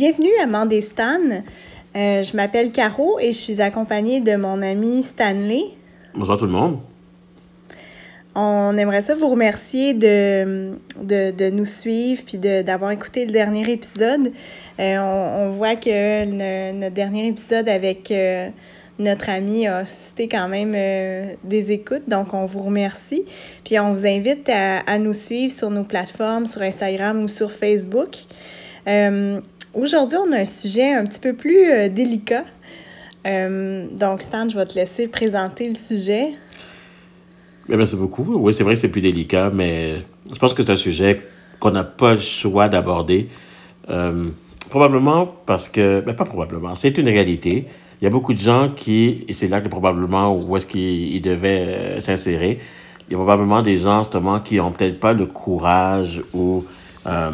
Bienvenue à Mandestan. Euh, je m'appelle Caro et je suis accompagnée de mon ami Stanley. Bonjour tout le monde. On aimerait ça vous remercier de, de, de nous suivre puis d'avoir écouté le dernier épisode. Euh, on, on, voit que le, notre dernier épisode avec euh, notre ami a suscité quand même euh, des écoutes, donc on vous remercie. Puis on vous invite à, à, nous suivre sur nos plateformes, sur Instagram ou sur Facebook. Euh, Aujourd'hui, on a un sujet un petit peu plus euh, délicat. donc Stan, je vais te laisser présenter le sujet. Bien, merci beaucoup. Oui, c'est vrai que c'est plus délicat, mais je pense que c'est un sujet qu'on n'a pas le choix d'aborder. Euh, probablement parce que, ben pas probablement, c'est une réalité. Il y a beaucoup de gens qui, et c'est là que probablement où est-ce qu'ils devaient euh, s'insérer, il y a probablement des gens justement qui n'ont peut-être pas le courage ou euh,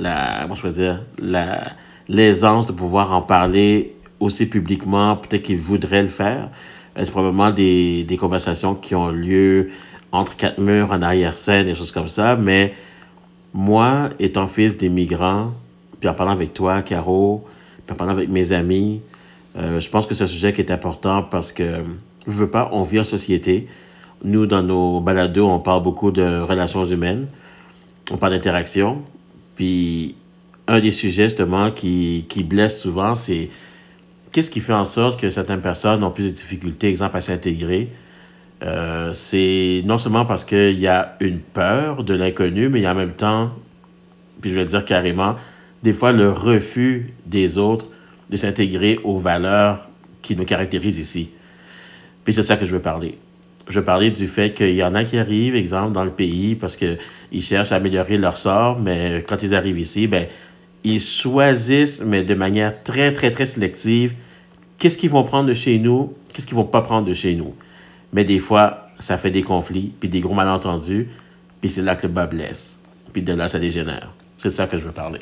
la, comment je dire, la, l'aisance de pouvoir en parler aussi publiquement, peut-être qu'ils voudraient le faire. C'est probablement des, des conversations qui ont lieu entre quatre murs en arrière-scène, des choses comme ça. Mais moi, étant fils d'immigrants, puis en parlant avec toi, Caro, puis en parlant avec mes amis, euh, je pense que c'est un sujet qui est important parce que, je veux pas, on vit en société. Nous, dans nos balados, on parle beaucoup de relations humaines, on parle d'interaction. Puis, un des sujets, justement, qui, qui blesse souvent, c'est qu'est-ce qui fait en sorte que certaines personnes ont plus de difficultés, exemple, à s'intégrer? Euh, c'est non seulement parce qu'il y a une peur de l'inconnu, mais il y a en même temps, puis je vais le dire carrément, des fois le refus des autres de s'intégrer aux valeurs qui nous caractérisent ici. Puis c'est ça que je veux parler. Je parler du fait qu'il y en a qui arrivent, exemple, dans le pays parce qu'ils cherchent à améliorer leur sort, mais quand ils arrivent ici, ben, ils choisissent, mais de manière très, très, très sélective, qu'est-ce qu'ils vont prendre de chez nous, qu'est-ce qu'ils vont pas prendre de chez nous. Mais des fois, ça fait des conflits, puis des gros malentendus, puis c'est là que le bas blesse. Puis de là, ça dégénère. C'est de ça que je veux parler.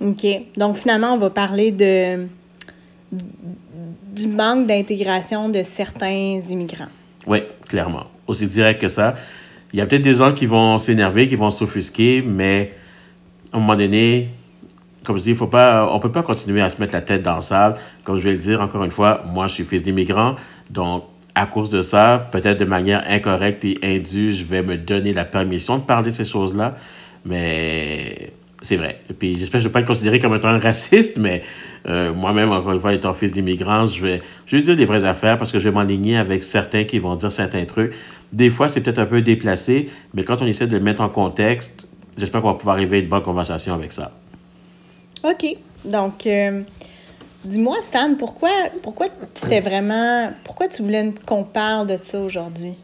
OK. Donc, finalement, on va parler de du manque d'intégration de certains immigrants. Oui, clairement. Aussi direct que ça. Il y a peut-être des gens qui vont s'énerver, qui vont s'offusquer, mais à un moment donné, comme je dis, faut pas, on ne peut pas continuer à se mettre la tête dans le sable. Comme je vais le dire encore une fois, moi, je suis fils d'immigrant. Donc, à cause de ça, peut-être de manière incorrecte et indue, je vais me donner la permission de parler de ces choses-là. Mais c'est vrai. Et puis, j'espère que je ne vais pas être considéré comme étant un raciste, mais euh, moi-même, encore une fois, étant fils d'immigrant, je vais juste dire des vraies affaires parce que je vais m'aligner avec certains qui vont dire certains trucs. Des fois, c'est peut-être un peu déplacé, mais quand on essaie de le mettre en contexte, j'espère qu'on va pouvoir arriver à une bonne conversation avec ça. OK. Donc, euh, dis-moi, Stan, pourquoi, pourquoi c'était vraiment. Pourquoi tu voulais qu'on parle de ça aujourd'hui?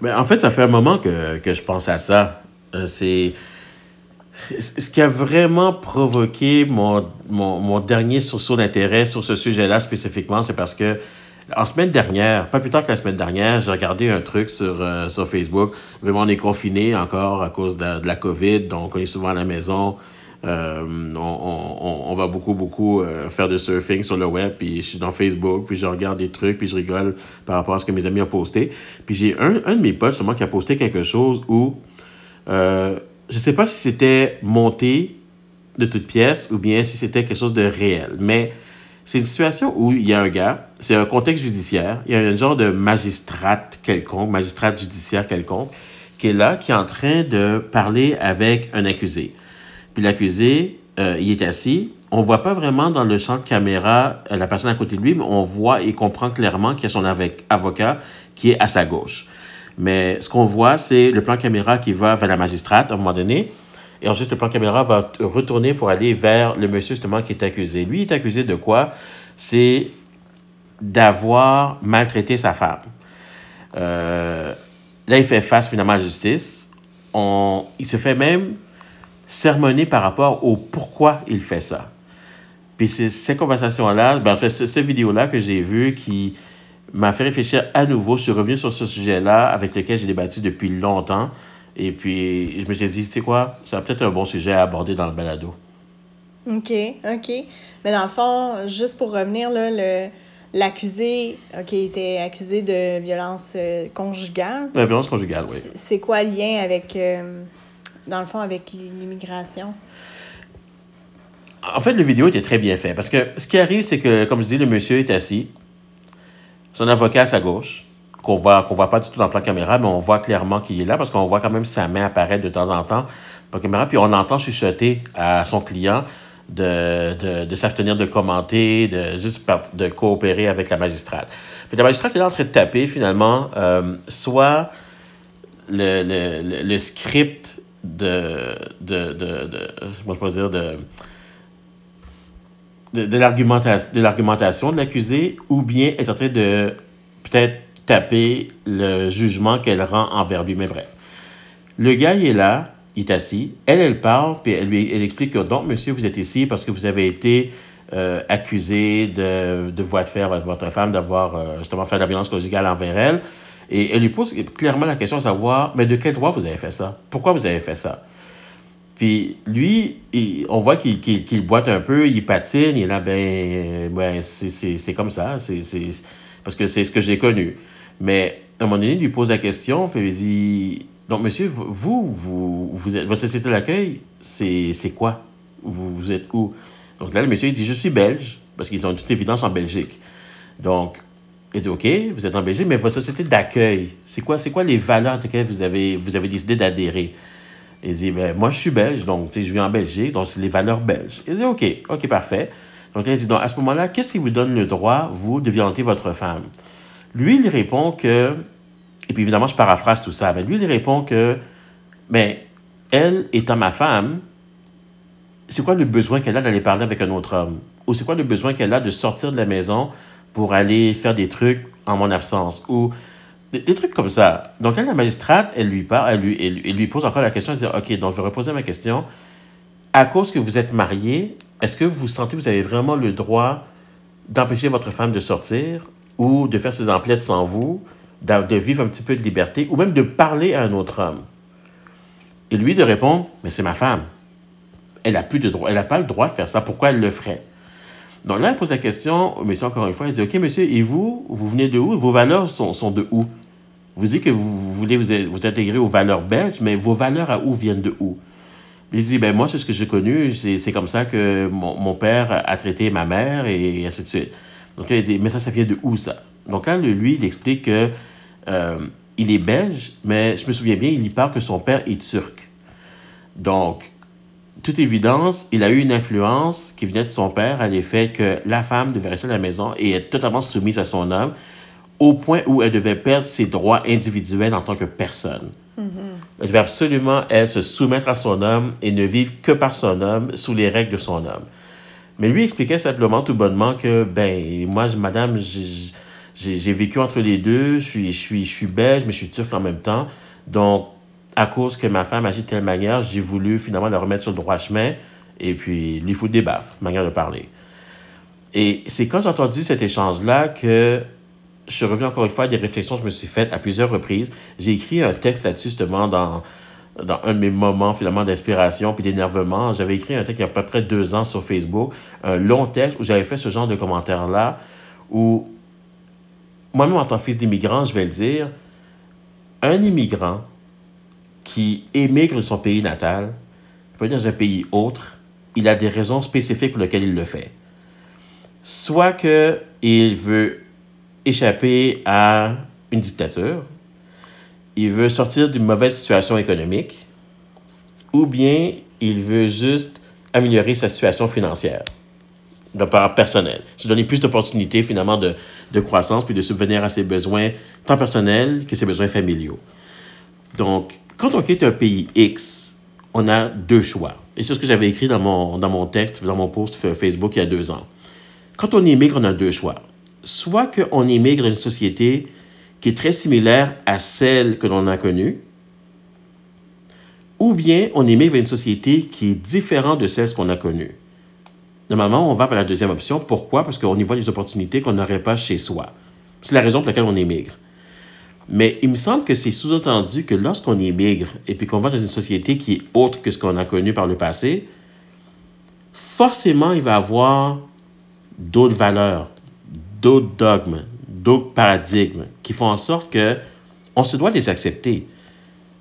Ben, en fait, ça fait un moment que, que je pense à ça. Euh, c'est. Ce qui a vraiment provoqué mon, mon, mon dernier sursaut d'intérêt sur ce sujet-là spécifiquement, c'est parce que en semaine dernière, pas plus tard que la semaine dernière, j'ai regardé un truc sur, euh, sur Facebook. Vraiment, on est confiné encore à cause de, la COVID, donc on est souvent à la maison. Euh, on, on, on, va beaucoup, beaucoup euh, faire de surfing sur le web, puis je suis dans Facebook, puis je regarde des trucs, puis je rigole par rapport à ce que mes amis ont posté. Puis j'ai un, un de mes potes, justement, qui a posté quelque chose où, je sais pas si c'était monté de toutes pièces ou bien si c'était quelque chose de réel, mais c'est une situation où il y a un gars, c'est un contexte judiciaire, il y a un genre de magistrate quelconque, magistrate judiciaire quelconque, qui est là, qui est en train de parler avec un accusé. Puis l'accusé, euh, il est assis. On voit pas vraiment dans le champ de caméra euh, la personne à côté de lui, mais on voit et comprend clairement qu'il y a son avocat qui est à sa gauche. Mais ce qu'on voit, c'est le plan caméra qui va vers la magistrate à un moment donné. Et ensuite, le plan caméra va retourner pour aller vers le monsieur justement qui est accusé. Lui, il est accusé de quoi? C'est d'avoir maltraité sa femme. Euh, là, il fait face finalement à la justice. On, il se fait même sermonner par rapport au pourquoi il fait ça. Puis c'est ces conversations-là, ben en fait, ce, ce vidéo-là que j'ai vu qui m'a fait réfléchir à nouveau. Je suis revenu sur ce sujet-là avec lequel j'ai débattu depuis longtemps. Et puis, je me suis dit, tu sais quoi, c'est peut-être un bon sujet à aborder dans le balado. OK, OK. Mais dans le fond, juste pour revenir, là, le, l'accusé, OK, était accusé de violence euh, conjugale. La violence conjugale, oui. C'est quoi le lien avec, euh, dans le fond, avec l'immigration? en fait, le vidéo était très bien fait parce que ce qui arrive, c'est que, comme je dis, le monsieur est assis, son avocat à sa gauche, qu'on voit, qu'on voit pas du tout dans le plan caméra, mais on voit clairement qu'il est là parce qu'on voit quand même sa main apparaître de temps en temps la caméra, puis on entend chuchoter à son client de, de, de s'abstenir de commenter, de juste de coopérer avec la magistrate. Fait la magistrate est là en train de taper finalement euh, soit le, le, le, script de, de, de, de, je pourrais dire, de, de, de l'argumentation de l'accusé, ou bien est en train de peut-être taper le jugement qu'elle rend envers lui. Mais bref. Le gars, il est là, il est assis. Elle, elle parle, puis elle lui elle explique que, donc, monsieur, vous êtes ici parce que vous avez été euh, accusé de, de voie de faire votre femme, d'avoir euh, justement fait de la violence conjugale envers elle. Et elle lui pose clairement la question de savoir, mais de quel droit vous avez fait ça? Pourquoi vous avez fait ça? Puis lui, on voit qu'il boite un peu, il patine, il est là, ben, ben c'est comme ça, c'est parce que c'est ce que j'ai connu. Mais à un moment donné, il lui pose la question, puis il dit Donc, monsieur, vous, vous, vous êtes, votre société d'accueil, c'est quoi? Vous, vous êtes où? Donc là, le monsieur, il dit Je suis belge, parce qu'ils ont toute évidence en Belgique. Donc, il dit OK, vous êtes en Belgique, mais votre société d'accueil, c'est quoi, quoi les valeurs auxquelles vous avez, vous avez décidé d'adhérer? Il dit, ben, moi, je suis belge, donc, tu sais, je vis en Belgique, donc c'est les valeurs belges. Il dit, OK, OK, parfait. Donc, il dit, donc, à ce moment-là, qu'est-ce qui vous donne le droit, vous, de violenter votre femme? Lui, il répond que, et puis évidemment, je paraphrase tout ça, mais lui, il répond que, mais elle étant ma femme, c'est quoi le besoin qu'elle a d'aller parler avec un autre homme? Ou c'est quoi le besoin qu'elle a de sortir de la maison pour aller faire des trucs en mon absence? Ou des, trucs comme ça. Donc, là, la magistrate, elle lui parle, elle lui, elle, lui pose encore la question, elle dit, OK, donc je vais reposer ma question. À cause que vous êtes marié, est-ce que vous sentez que vous avez vraiment le droit d'empêcher votre femme de sortir ou de faire ses emplettes sans vous, de, vivre un petit peu de liberté ou même de parler à un autre homme? Et lui de répondre, mais c'est ma femme. Elle n'a plus de droit, elle n'a pas le droit de faire ça. Pourquoi elle le ferait? Donc là, elle pose la question, monsieur, encore une fois, elle dit, OK, monsieur, et vous, vous venez de où? Vos valeurs sont, sont de où? Vous dites que vous, voulez vous, intégrer aux valeurs belges, mais vos valeurs à où viennent de où? Il dit, ben moi, c'est ce que j'ai connu, c'est comme ça que mon, mon, père a traité ma mère et ainsi de suite. Donc là, il dit, mais ça, ça vient de où ça? Donc là, lui, il explique que euh, il est belge, mais je me souviens bien, il y parle que son père est turc. Donc, toute évidence, il a eu une influence qui venait de son père à l'effet que la femme devait rester à la maison et être totalement soumise à son homme, au point où elle devait perdre ses droits individuels en tant que personne. Elle devait absolument, elle, se soumettre à son homme et ne vivre que par son homme, sous les règles de son homme. Mais lui expliquait simplement tout bonnement que, ben, moi, madame, j'ai vécu entre les deux, je suis, je, suis, je suis belge, mais je suis turc en même temps. Donc, à cause que ma femme agit de telle manière, j'ai voulu finalement la remettre sur le droit chemin et puis lui foutre des baffes, manière de parler. Et c'est quand j'ai entendu cet échange-là que je revenu encore une fois à des réflexions que je me suis faites à plusieurs reprises. J'ai écrit un texte là-dessus justement dans, dans un de mes moments finalement d'inspiration puis d'énervement. J'avais écrit un texte il y a à peu près deux ans sur Facebook, un long texte où j'avais fait ce genre de commentaire-là où moi-même en tant que fils d'immigrant, je vais le dire, un immigrant qui émigre de son pays natal, peut dans un pays autre, il a des raisons spécifiques pour lesquelles il le fait. Soit qu'il veut échapper à une dictature, il veut sortir d'une mauvaise situation économique, ou bien il veut juste améliorer sa situation financière de part personnelle. Se donner plus d'opportunités finalement de, de croissance puis de subvenir à ses besoins tant personnels que ses besoins familiaux. Donc, quand on quitte un pays X, on a deux choix. Et c'est ce que j'avais écrit dans mon, dans mon texte, dans mon post Facebook il y a deux ans. Quand on immigre, on a deux choix. Soit qu'on immigre dans une société qui est très similaire à celle que l'on a connue, ou bien on immigre vers une société qui est différente de celle qu'on a connue. Normalement, on va vers la deuxième option. Pourquoi? Parce qu'on y voit des opportunités qu'on n'aurait pas chez soi. C'est la raison pour laquelle on immigre. Mais il me semble que c'est sous-entendu que lorsqu'on émigre et puis qu'on va dans une société qui est autre que ce qu'on a connu par le passé, forcément, il va y avoir d'autres valeurs, d'autres dogmes, d'autres paradigmes qui font en sorte que on se doit les accepter.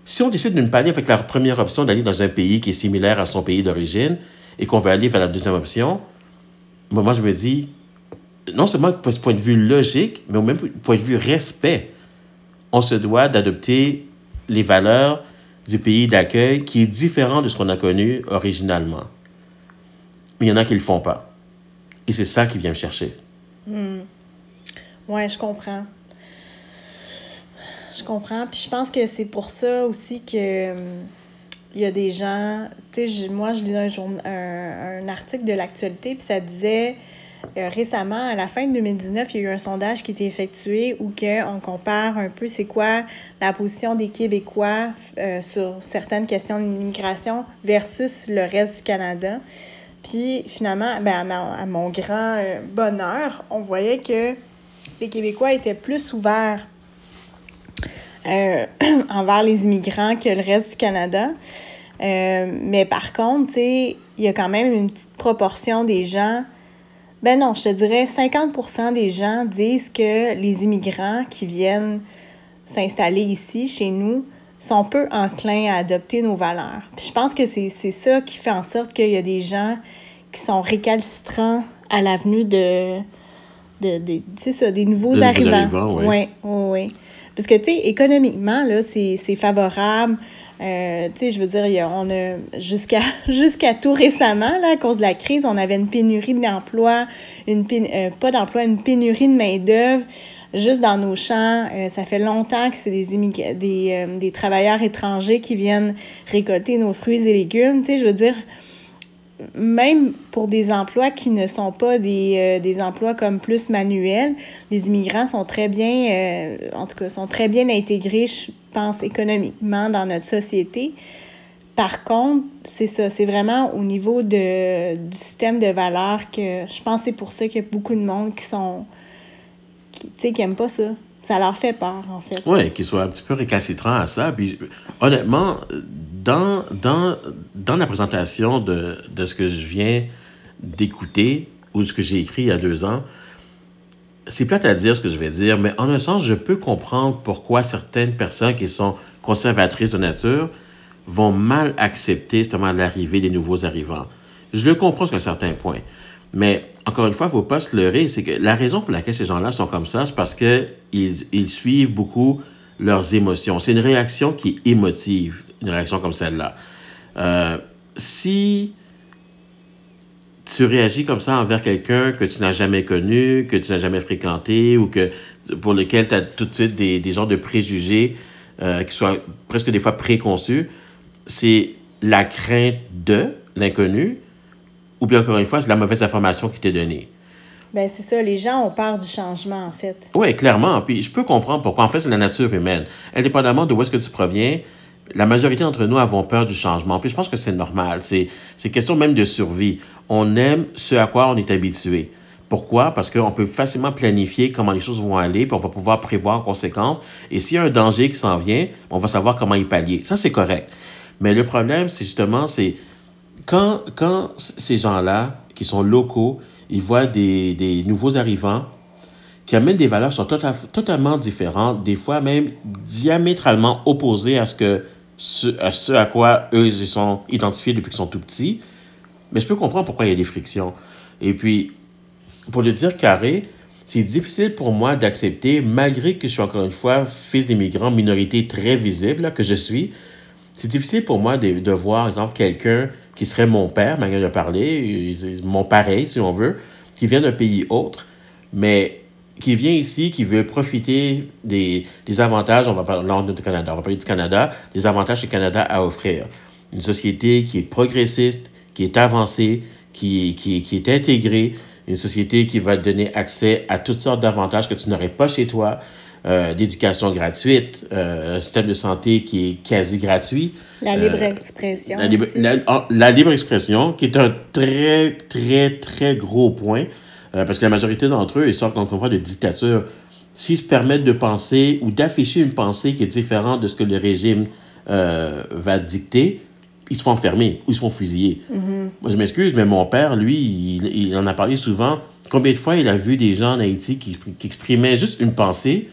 Si on décide de ne pas aller avec la première option d'aller dans un pays qui est similaire à son pays d'origine, et qu'on veut aller vers la deuxième option, moi, je me dis, non seulement du point de vue logique, mais au même point de vue respect, on se doit d'adopter les valeurs du pays d'accueil qui est différent de ce qu'on a connu originalement. Mais il y en a qui ne le font pas. Et c'est ça qui vient me chercher. Hmm. Ouais, je comprends. Je comprends. Puis je pense que c'est pour ça aussi que hum, il y a des gens. Tu sais, moi, je lisais un, un, un article de l'actualité, puis ça disait euh, récemment, à la fin de 2019, il y a eu un sondage qui a été effectué où on compare un peu c'est quoi la position des Québécois euh, sur certaines questions d'immigration versus le reste du Canada. Puis finalement, ben, à, mon grand euh, bonheur, on voyait que les Québécois étaient plus ouverts envers les immigrants que le reste du Canada. mais par contre, il y a quand même une petite proportion des gens ben non, je te dirais 50% des gens disent que les immigrants qui viennent s'installer ici, chez nous, sont peu enclins à adopter nos valeurs. Puis je pense que c'est ça qui fait en sorte qu'il y a des gens qui sont récalcitrants à l'avenue de, de, de ça, des nouveaux arrivants. oui, oui. oui. Parce que, tu sais, économiquement, là, c'est favorable. Euh, tu sais, je veux dire, on a jusqu'à jusqu'à tout récemment, là, à cause de la crise, on avait une pénurie d'emploi, une euh, pas d'emploi, une pénurie de main-d'œuvre juste dans nos champs. Euh, ça fait longtemps que c'est des, des, des travailleurs étrangers qui viennent récolter nos fruits et légumes. Tu sais, je veux dire, même pour des emplois qui ne sont pas des, euh, des emplois comme plus manuels, les immigrants sont très bien, euh, en tout cas, sont très bien intégrés, je pense, économiquement dans notre société. Par contre, c'est ça, c'est vraiment au niveau de, du système de valeurs que je pense que c'est pour ça qu'il y a beaucoup de monde qui sont, qui, qui n'aiment pas ça ça leur fait peur, en fait. Oui, qu'ils soient un petit peu récalcitrants à ça. Puis, honnêtement, dans, dans, dans la présentation de, de ce que je viens d'écouter ou ce que j'ai écrit il y a deux ans, c'est plate à dire ce que je vais dire, mais en un sens, je peux comprendre pourquoi certaines personnes qui sont conservatrices de nature vont mal accepter justement l'arrivée des nouveaux arrivants. Je le comprends jusqu'à un certain point. Mais encore une fois, il ne faut pas se leurrer. C'est que la raison pour laquelle ces gens-là sont comme ça, c'est parce qu'ils ils suivent beaucoup leurs émotions. C'est une réaction qui émotive, une réaction comme celle-là. Euh, si tu réagis comme ça envers quelqu'un que tu n'as jamais connu, que tu n'as jamais fréquenté ou que pour lequel tu as tout de suite des, des genres de préjugés euh, qui soient presque des fois préconçus, c'est la crainte de l'inconnu ou bien encore une fois, c'est la mauvaise information qui t'est donnée. Ben c'est ça, les gens ont peur du changement, en fait. Oui, clairement. Puis je peux comprendre pourquoi. En fait, c'est la nature humaine. Indépendamment de où est-ce que tu proviens, la majorité d'entre nous avons peur du changement. Puis je pense que c'est normal. C'est question même de survie. On aime ce à quoi on est habitué. Pourquoi? Parce qu'on peut facilement planifier comment les choses vont aller, puis on va pouvoir prévoir en conséquence. Et s'il y a un danger qui s'en vient, on va savoir comment y pallier. Ça, c'est correct. Mais le problème, c'est justement, c'est quand, quand ces gens-là, qui sont locaux, ils voient des, des, nouveaux arrivants qui amènent des valeurs qui sont tota-, totalement différentes, des fois même diamétralement opposées à ce, que, à, ce à quoi eux ils sont identifiés depuis qu'ils sont tout petits, mais je peux comprendre pourquoi il y a des frictions. Et puis, pour le dire carré, c'est difficile pour moi d'accepter, malgré que je suis encore une fois fils d'immigrants, minorité très visible que je suis, c'est difficile pour moi de, de voir, exemple, quelqu'un qui serait mon père, manière de parler, mon pareil, si on veut, qui vient d'un pays autre, mais qui vient ici, qui veut profiter des, des avantages, on va parler du Canada, on va parler du Canada, des avantages que le Canada a à offrir. Une société qui est progressiste, qui est avancée, qui, qui, qui est intégrée, une société qui va te donner accès à toutes sortes d'avantages que tu n'aurais pas chez toi, euh, d'éducation gratuite, euh, un système de santé qui est quasi gratuit. La libre euh, expression. La, la, libre expression, qui est un très, très, très gros point, parce que la majorité d'entre eux, ils sortent encore de dictature. S'ils se permettent de penser ou d'afficher une pensée qui est différente de ce que le régime va dicter, ils se font enfermer ou ils se font fusiller. Mm-hmm. Moi, je m'excuse, mais mon père, lui, il, il, en a parlé souvent. Combien de fois il a vu des gens en Haïti qui, qui exprimaient juste une pensée,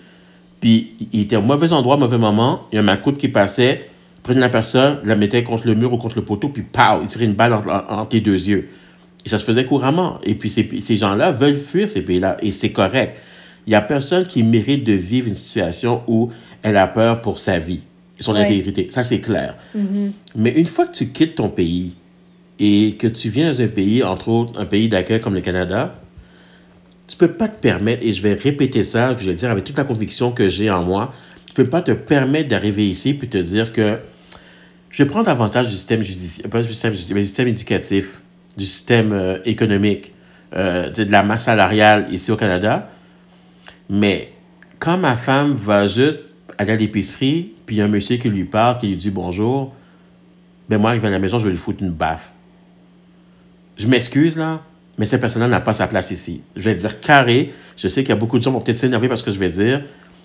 puis il était au mauvais endroit, au mauvais moment, il y a un macoute qui passait, prenaient la personne, la mettaient contre le mur ou contre le poteau, puis pow, ils tiraient une balle entre, entre tes deux yeux. Et ça se faisait couramment. Et puis ces, ces gens-là veulent fuir ces pays-là, et c'est correct. Il n'y a personne qui mérite de vivre une situation où elle a peur pour sa vie, son Ouais. intégrité. Ça, c'est clair. Mais une fois que tu quittes ton pays et que tu viens dans un pays, entre autres, un pays d'accueil comme le Canada, tu peux pas te permettre, et je vais répéter ça, je vais le dire avec toute la conviction que j'ai en moi, tu peux pas te permettre d'arriver ici puis te dire que je vais prendre avantage du système judiciaire, pas du système judiciaire, mais du système éducatif, du système euh, économique, euh, de la masse salariale ici au Canada. Mais quand ma femme va juste aller à l'épicerie, puis il y a un monsieur qui lui parle, qui lui dit bonjour, ben moi, il va à la maison, je vais lui foutre une baffe. Je m'excuse là, mais cette personne-là n'a pas sa place ici. Je vais dire carré. Je sais qu'il y a beaucoup de gens qui vont peut-être s'énerver parce que je vais dire,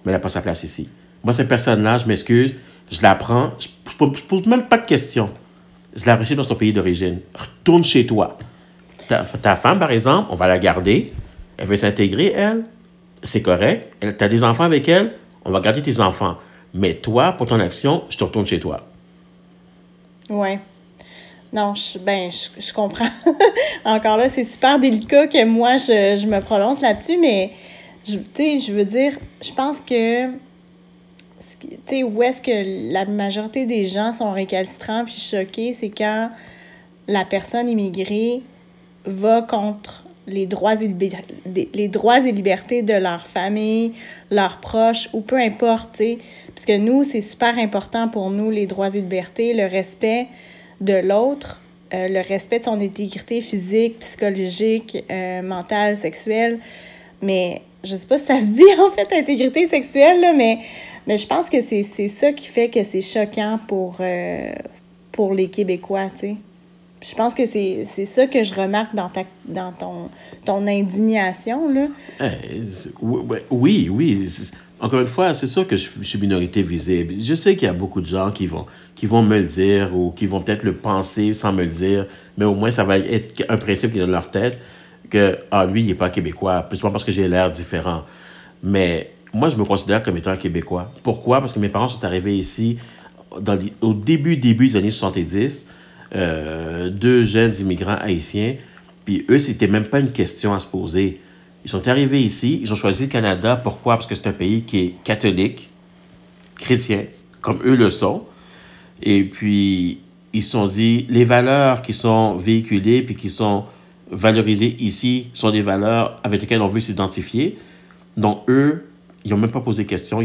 mais elle n'a pas sa place ici. Moi, cette personne-là, je m'excuse, je la prends, je ne pose même pas de questions. Je la rechète dans son pays d'origine. Retourne chez toi. Ta, ta femme, par exemple, on va la garder. Elle veut s'intégrer, elle. C'est correct. Tu as des enfants avec elle. On va garder tes enfants. Mais toi, pour ton action, je te retourne chez toi. Ouais. Non, je, ben, je, je comprends. Encore là, c'est super délicat que moi, je, je me prononce là-dessus, mais, je- je veux dire, je pense que, tu sais, où est-ce que la majorité des gens sont récalcitrants puis choqués, c'est quand la personne immigrée va contre les droits et, les droits et libertés de leur famille, leurs proches, ou peu importe, tu sais. Parce nous, c'est super important pour nous, les droits et libertés, le respect de l'autre, euh, le respect de son intégrité physique, psychologique, euh, mentale, sexuelle. Mais je sais pas si ça se dit, en fait, intégrité sexuelle, là, mais, mais je pense que c'est ça qui fait que c'est choquant pour, euh, pour les Québécois, tu sais. Je pense que c'est ça que je remarque dans, ta, dans ton, ton indignation, là. Oui, oui. Encore une fois, c'est sûr que je, je suis minorité visible. Je sais qu'il y a beaucoup de gens qui vont, qui vont me le dire ou qui vont peut-être le penser sans me le dire, mais au moins ça va être un principe qui est dans leur tête que ah, lui, il n'est pas québécois, pas parce que j'ai l'air différent. Mais moi, je me considère comme étant québécois. Pourquoi? Parce que mes parents sont arrivés ici au début, début des années 70, euh, deux jeunes immigrants haïtiens, puis eux, c'était même pas une question à se poser. Ils sont arrivés ici, ils ont choisi le Canada. Pourquoi? Parce que c'est un pays qui est catholique, chrétien, comme eux le sont. Et puis, ils se sont dit, les valeurs qui sont véhiculées puis qui sont valorisées ici sont des valeurs avec lesquelles on veut s'identifier. Donc, eux, ils n'ont même pas posé question.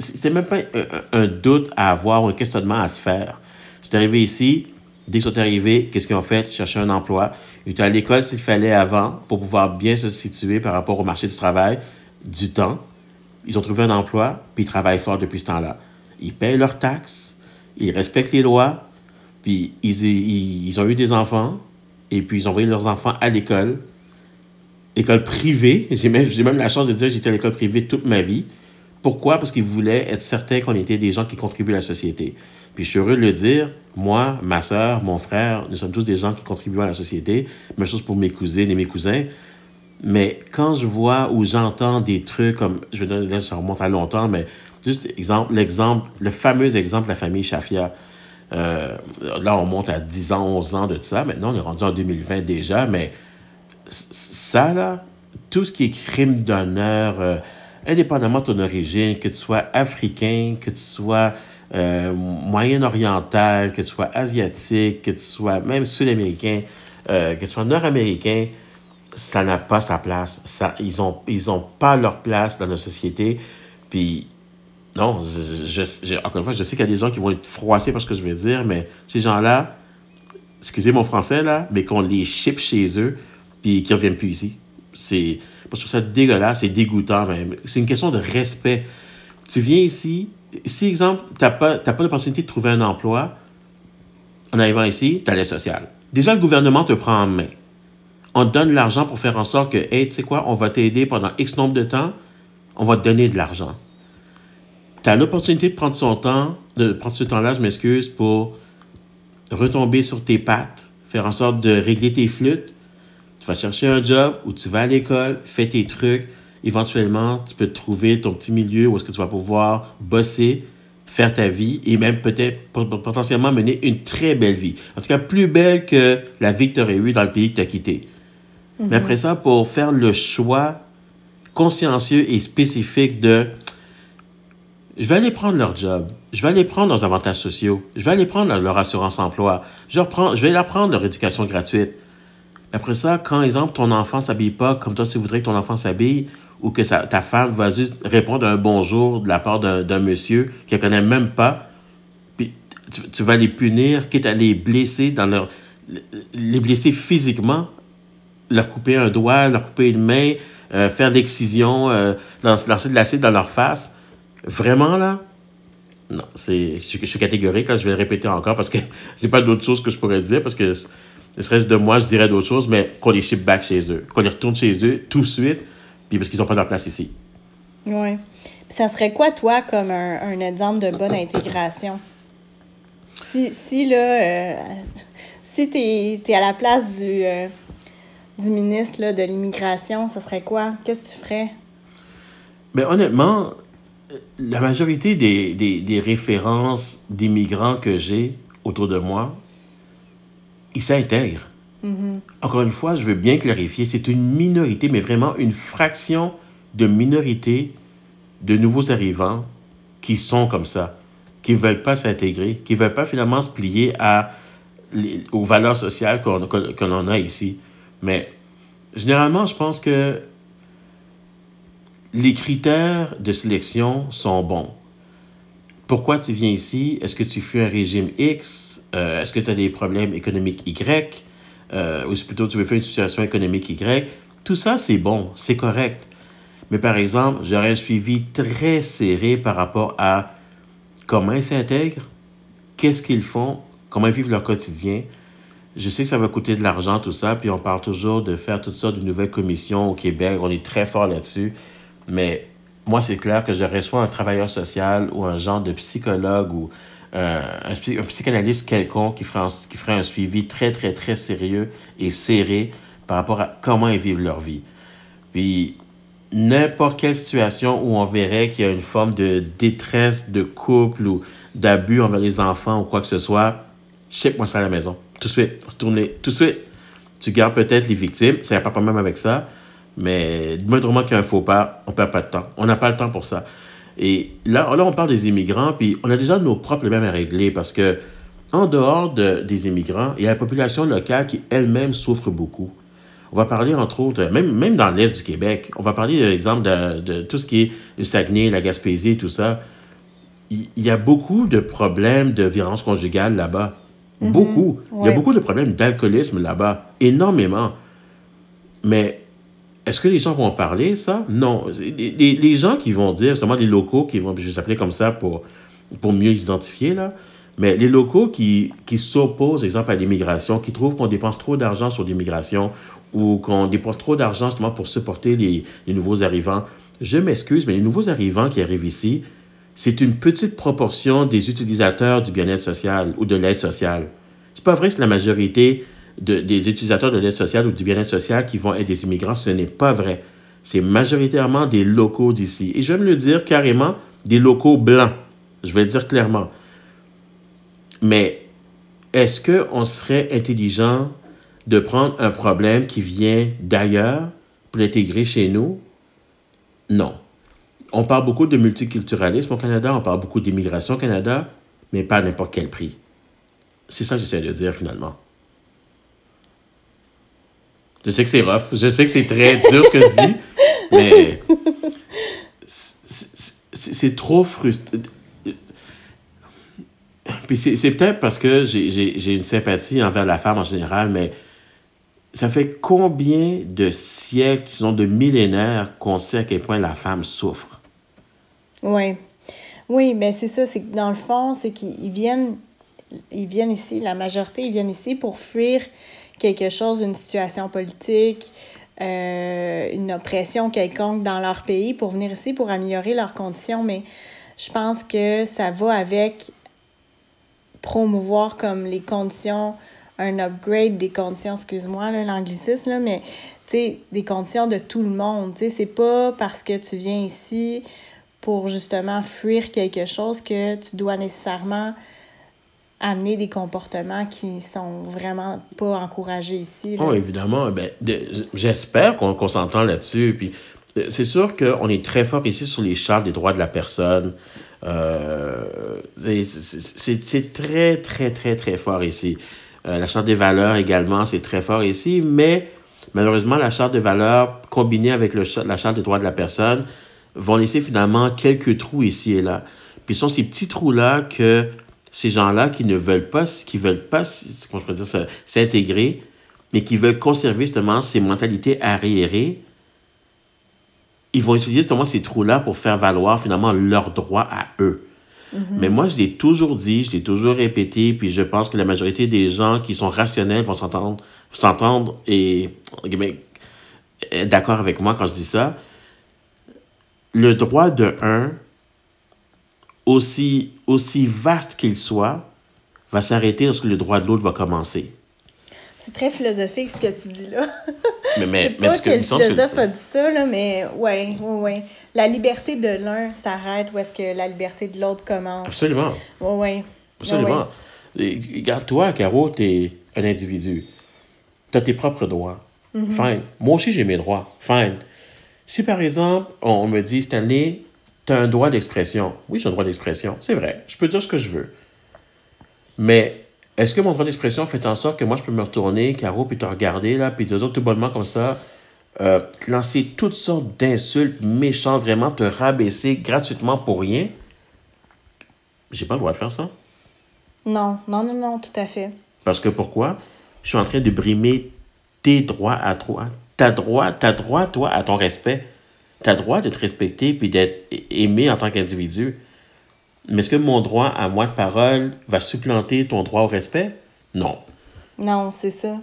C'était même pas un, un doute à avoir, un questionnement à se faire. Ils sont arrivés ici. Dès qu'ils sont arrivés, qu'est-ce qu'ils ont fait? Chercher un emploi. Ils étaient à l'école s'il fallait avant pour pouvoir bien se situer par rapport au marché du travail, du temps. Ils ont trouvé un emploi, puis ils travaillent fort depuis ce temps-là. Ils payent leurs taxes, ils respectent les lois, puis ils, ont eu des enfants, et puis ils ont envoyé leurs enfants à l'école, école privée. J'ai même, même la chance de dire que j'étais à l'école privée toute ma vie. Pourquoi? Parce qu'ils voulaient être certains qu'on était des gens qui contribuent à la société. Puis je suis heureux de le dire, moi, ma soeur, mon frère, nous sommes tous des gens qui contribuent à la société. Même chose pour mes cousines et mes cousins. Mais quand je vois ou j'entends des trucs comme, je vais là, ça remonte à longtemps, mais juste exemple, l'exemple, le fameux exemple de la famille Chafia. Euh, là, on monte à 10 ans, 11 ans de ça. Maintenant, on est rendu en 2020 déjà, mais ça, là, tout ce qui est crime d'honneur, euh, indépendamment de ton origine, que tu sois africain, que tu sois euh, moyen-oriental, que tu sois asiatique, que tu sois même sud-américain, euh, que tu sois nord-américain, ça n'a pas sa place. Ça, ils n'ont ils ont pas leur place dans la société. Puis, non, je, encore une fois, je sais qu'il y a des gens qui vont être froissés par ce que je vais dire, mais ces gens-là, excusez mon français, là, mais qu'on les ship chez eux, puis qu'ils ne reviennent plus ici. C'est, je trouve ça dégueulasse, c'est dégoûtant même. C'est une question de respect. Tu viens ici, si, exemple, tu n'as pas, pas l'opportunité de trouver un emploi, en arrivant ici, tu as l'aide sociale. Déjà, le gouvernement te prend en main. On te donne l'argent pour faire en sorte que, hey, tu sais quoi, on va t'aider pendant X nombre de temps, on va te donner de l'argent. Tu as l'opportunité de prendre son temps, de prendre ce temps-là, je m'excuse, pour retomber sur tes pattes, faire en sorte de régler tes flûtes. Tu vas chercher un job où tu vas à l'école, fais tes trucs. Éventuellement, tu peux trouver ton petit milieu où est-ce que tu vas pouvoir bosser, faire ta vie et même peut-être potentiellement mener une très belle vie. En tout cas, plus belle que la vie que tu aurais eue dans le pays que tu as quitté. Mais Mhm. après ça, pour faire le choix consciencieux et spécifique de je vais aller prendre leur job, je vais aller prendre leurs avantages sociaux, je vais aller prendre leur assurance emploi, je, reprends, je vais leur prendre leur éducation gratuite. Après ça, quand, exemple, ton enfant s'habille pas comme toi tu voudrais que ton enfant s'habille, ou que sa- ta femme va juste répondre un bonjour de la part d'un monsieur qu'elle connaît même pas, puis tu, tu vas les punir, quitte à les blesser dans leur... les blesser physiquement, leur couper un doigt, leur couper une main, euh, faire l'excision, euh, lancer de l'acide dans leur face. Vraiment, là, non, c'est, je, suis- je suis catégorique, là, je vais le répéter encore parce que j'ai pas d'autre chose que je pourrais dire, parce que ne serait-ce de moi, je dirais d'autres choses, mais qu'on les ship back chez eux, qu'on les retourne chez eux tout de suite, puis parce qu'ils n'ont pas leur place ici. Oui. Puis ça serait quoi, toi, comme un, un exemple de bonne intégration? Si, si là, euh, si t'es es à la place du, euh, du ministre là, de l'immigration, ça serait quoi? Qu'est-ce que tu ferais? Mais honnêtement, la majorité des, des, des références d'immigrants que j'ai autour de moi, ils s'intègrent. Encore une fois, je veux bien clarifier, c'est une minorité, mais vraiment une fraction de minorité de nouveaux arrivants qui sont comme ça, qui ne veulent pas s'intégrer, qui ne veulent pas finalement se plier à, aux valeurs sociales qu'on que l'on a ici. Mais généralement, je pense que les critères de sélection sont bons. Pourquoi tu viens ici? Est-ce que tu fuis un régime X? Euh, Est-ce que tu as des problèmes économiques Y? Euh, ou plutôt tu veux faire une situation économique Y? Tout ça, c'est bon, c'est correct. Mais par exemple, j'aurais un suivi très serré par rapport à comment ils s'intègrent, qu'est-ce qu'ils font, comment ils vivent leur quotidien. Je sais que ça va coûter de l'argent, tout ça, puis on parle toujours de faire toutes sortes de nouvelles commissions au Québec. On est très fort là-dessus. Mais moi, c'est clair que j'aurais soit un travailleur social ou un genre de psychologue ou euh, un, psy- un psychanalyste quelconque qui ferait, un, qui un suivi très, très, très sérieux et serré par rapport à comment ils vivent leur vie. Puis, n'importe quelle situation où on verrait qu'il y a une forme de détresse de couple ou d'abus envers les enfants ou quoi que ce soit, ship-moi ça à la maison. Tout de suite. Retournez. Tout de suite. Tu gardes peut-être les victimes. Ça n'y a pas de problème avec ça. Mais du moment qu'il y a un faux pas, on perd pas de temps. On n'a pas le temps pour ça. Et là, là, on parle des immigrants, puis on a déjà nos propres problèmes à régler parce que, en dehors de- des immigrants, il y a la population locale qui elle-même souffre beaucoup. On va parler, entre autres, même, même dans l'Est du Québec, on va parler, par exemple, de, de tout ce qui est le Saguenay, la Gaspésie, tout ça. Il il y a beaucoup de problèmes de violence conjugale là-bas. Beaucoup. Il y a beaucoup de problèmes d'alcoolisme là-bas. Énormément. Mais est-ce que les gens vont parler, ça? Non. Les, les- gens qui vont dire, justement, les locaux qui vont, je vais s'appeler comme ça pour, pour mieux les identifier, là, mais les locaux qui, qui s'opposent, exemple, à l'immigration, qui trouvent qu'on dépense trop d'argent sur l'immigration ou qu'on dépense trop d'argent justement pour supporter les, les nouveaux arrivants, je m'excuse, mais les nouveaux arrivants qui arrivent ici, c'est une petite proportion des utilisateurs du bien-être social ou de l'aide sociale. C'est pas vrai que c'est la majorité de- des utilisateurs de l'aide sociale ou du bien-être social qui vont être des immigrants. Ce n'est pas vrai. C'est majoritairement des locaux d'ici. Et je vais me le dire carrément, des locaux blancs. Je vais le dire clairement. Mais est-ce qu'on serait intelligent de prendre un problème qui vient d'ailleurs pour l'intégrer chez nous? Non. On parle beaucoup de multiculturalisme au Canada, on parle beaucoup d'immigration au Canada, mais pas à n'importe quel prix. C'est ça que j'essaie de dire finalement. Je sais que c'est rough, je sais que c'est très dur que je dis, mais c'est- trop frustrant. Puis c'est peut-être parce que j'ai- une sympathie envers la femme en général, mais ça fait combien de siècles, sinon de millénaires, qu'on sait à quel point la femme souffre? Oui. Oui, ben c'est ça, c'est que dans le fond, c'est qu'ils viennent, ils viennent ici, la majorité, ils viennent ici pour fuir quelque chose, une situation politique, euh, une oppression quelconque dans leur pays, pour venir ici pour améliorer leurs conditions. Mais je pense que ça va avec promouvoir comme les conditions, un upgrade des conditions, excuse-moi, l'anglicisme, mais des conditions de tout le monde. C'est pas parce que tu viens ici pour justement fuir quelque chose que tu dois nécessairement amener des comportements qui sont vraiment pas encouragés ici. Oh, évidemment. Ben, J'espère qu'on s'entend là-dessus. Puis euh, c'est sûr qu'on est très fort ici sur les chartes des droits de la personne. Euh, c'est très, très, très, très fort ici. Euh, la charte des valeurs également, c'est très fort ici, mais malheureusement, la charte des valeurs combinée avec le, la charte des droits de la personne vont laisser finalement quelques trous ici et là. Puis ce sont ces petits trous-là que ces gens-là qui ne veulent pas, qui veulent pas, comment je dire, s'intégrer, mais qui veulent conserver justement ces mentalités arriérées, ils vont utiliser justement ces trous-là pour faire valoir finalement leurs droits à eux. Mm-hmm. Mais moi, je l'ai toujours dit, je l'ai toujours répété, puis je pense que la majorité des gens qui sont rationnels vont s'entendre, s'entendre et d'accord avec moi quand je dis ça. Le droit de un, aussi, aussi vaste qu'il soit, va s'arrêter lorsque le droit de l'autre va commencer. C'est très philosophique ce que tu dis là. Mais, mais, Je sais pas quel philosophe a dit ça, là, mais ouais, ouais, ouais. La liberté de l'un s'arrête où est-ce que la liberté de l'autre commence. Absolument. Ouais, ouais. Absolument. Regarde, toi, Caro, tu es un individu. Tu as tes propres droits. Mm-hmm. Fine. Moi aussi, j'ai mes droits. Fine. Si par exemple, on me dit, Stanley, tu as un droit d'expression. Oui, j'ai un droit d'expression. C'est vrai. Je peux dire ce que je veux. Mais est-ce que mon droit d'expression fait en sorte que moi, je peux me retourner, Caro, puis te regarder, là, puis te autres, tout bonnement comme ça, euh, lancer toutes sortes d'insultes méchantes, vraiment te rabaisser gratuitement pour rien? J'ai pas le droit de faire ça. Non, non, non, non, tout à fait. Parce que pourquoi? Je suis en train de brimer tes droits à toi. T'as droit, t'as droit, toi, à ton respect. T'as droit d'être respecté puis d'être aimé en tant qu'individu. Mais est-ce que mon droit à moi de parole va supplanter ton droit au respect? Non. Non, c'est ça.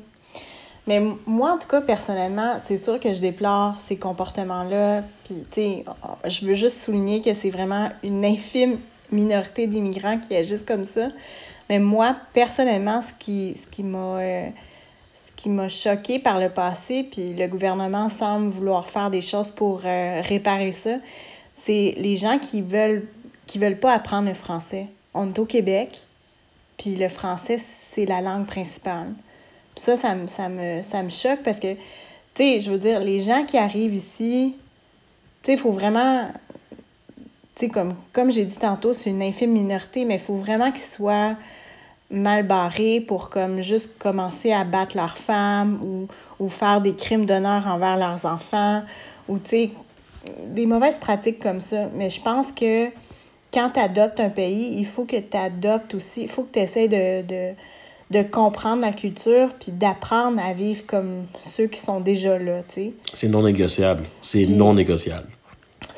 Mais moi, en tout cas, personnellement, c'est sûr que je déplore ces comportements-là. Puis, tu sais, je veux juste souligner que c'est vraiment une infime minorité d'immigrants qui agissent comme ça. Mais moi, personnellement, ce qui, ce qui m'a... Euh, qui m'a choqué par le passé, puis le gouvernement semble vouloir faire des choses pour euh, réparer ça, c'est les gens qui veulent qui veulent pas apprendre le français. On est au Québec, puis le français, c'est la langue principale. ça, ça me, ça, me, ça me choque parce que, tu sais, je veux dire, les gens qui arrivent ici, tu sais, il faut vraiment, tu sais, comme, comme j'ai dit tantôt, c'est une infime minorité, mais il faut vraiment qu'ils soient mal barrés pour comme juste commencer à battre leurs femmes ou, ou faire des crimes d'honneur envers leurs enfants ou, tu sais, des mauvaises pratiques comme ça. Mais je pense que quand tu adoptes un pays, il faut que tu adoptes aussi, il faut que tu essaies de, de, de, comprendre la culture puis d'apprendre à vivre comme ceux qui sont déjà là, tu sais. C'est non négociable. C'est non négociable.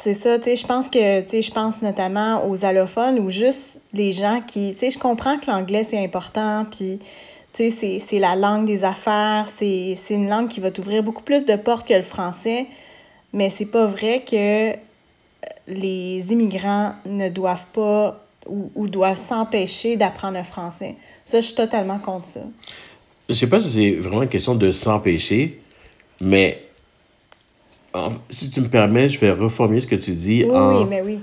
C'est ça, tu sais, je pense que, tu sais, je pense notamment aux allophones ou juste les gens qui, tu sais, je comprends que l'anglais, c'est important, puis, tu sais, c'est la langue des affaires, c'est une langue qui va t'ouvrir beaucoup plus de portes que le français, mais c'est pas vrai que les immigrants ne doivent pas ou, doivent s'empêcher d'apprendre le français. Ça, je suis totalement contre ça. Je sais pas si c'est vraiment une question de s'empêcher, mais si tu me permets, je vais reformuler ce que tu dis. Oui, en, oui, mais oui.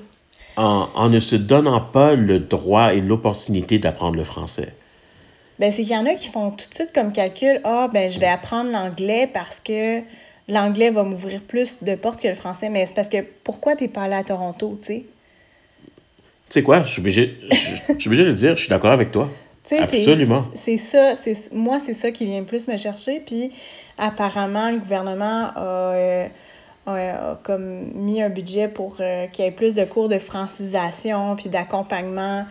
En, en, ne se donnant pas le droit et l'opportunité d'apprendre le français. Ben, c'est qu'il y en a qui font tout de suite comme calcul, ah, ben, je vais apprendre l'anglais parce que l'anglais va m'ouvrir plus de portes que le français. Mais c'est parce que pourquoi t'es pas allé à Toronto, tu sais? Tu sais quoi? Je suis obligé, obligé de le dire, je suis d'accord avec toi. Absolument. C'est ça, moi, c'est ça qui vient plus me chercher. Puis apparemment, le gouvernement a, euh, comme mis un budget pour euh, qu'il y ait plus de cours de francisation puis d'accompagnement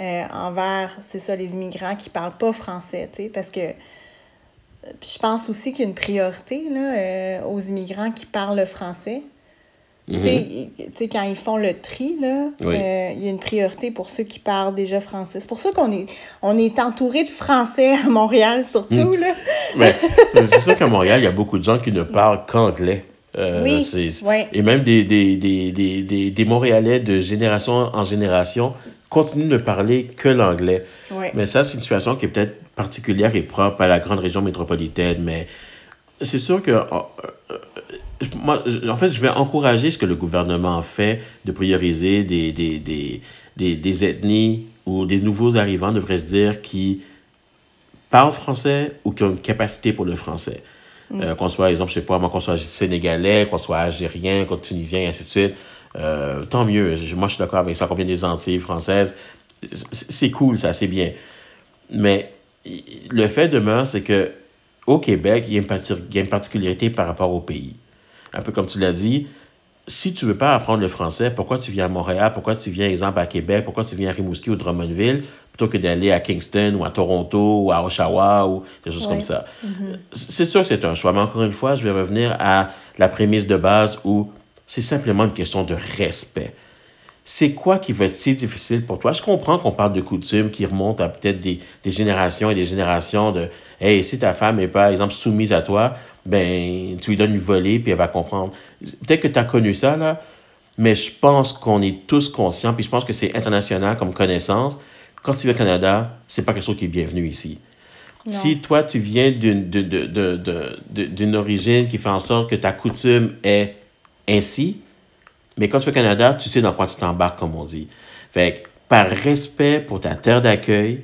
euh, envers, c'est ça, les immigrants qui parlent pas français, tu sais, parce que je pense aussi qu'il y a une priorité là, euh, aux immigrants qui parlent le français. Tu sais, quand ils font le tri, là, il y a une priorité pour ceux qui parlent déjà français. C'est pour ça qu'on est, on est entouré de Français à Montréal, surtout. Mm. Là. Mais c'est sûr qu'à Montréal, il y a beaucoup de gens qui ne parlent qu'anglais. Euh, oui, Et même des, des, des, des, des Montréalais de génération en génération continuent de parler que l'anglais. Mais ça, c'est une situation qui est peut-être particulière et propre à la grande région métropolitaine. Mais c'est sûr que euh, euh, moi, en fait, je vais encourager ce que le gouvernement fait de prioriser des, des, des, des, des ethnies ou des nouveaux arrivants, devrait se dire, qui parlent français ou qui ont une capacité pour le français. Euh, qu'on soit, exemple, je sais pas, moi, qu'on soit sénégalais, qu'on soit algérien, qu'on soit tunisien, et ainsi de suite. Euh, tant mieux. Moi, je suis d'accord avec ça, qu'on vient des Antilles françaises. C'est cool, ça, c'est bien. Mais le fait demeure, c'est que au Québec, il y, a une il une particularité par rapport au pays. Un peu comme tu l'as dit, si tu veux pas apprendre le français, pourquoi tu viens à Montréal, pourquoi tu viens, exemple, à Québec, pourquoi tu viens à Rimouski ou Drummondville, plutôt que d'aller à Kingston ou à Toronto ou à Oshawa ou des choses comme ça. Mm-hmm. C'est sûr que c'est un choix, mais encore une fois, je vais revenir à la prémisse de base où c'est simplement une question de respect. C'est quoi qui va être si difficile pour toi? Je comprends qu'on parle de coutumes qui remontent à peut-être des, des, générations et des générations de Hey, si ta femme est par exemple soumise à toi, ben tu lui donnes une volée puis elle va comprendre. Peut-être que tu as connu ça, là, mais je pense qu'on est tous conscients, puis je pense que c'est international comme connaissance. Quand tu viens au Canada, c'est pas quelque chose qui est bienvenu ici. Non. Si toi, tu viens d'une origine qui fait en sorte que ta coutume est ainsi, mais quand tu es au Canada, tu sais dans quoi tu t'embarques, comme on dit. Fait que, par respect pour ta terre d'accueil,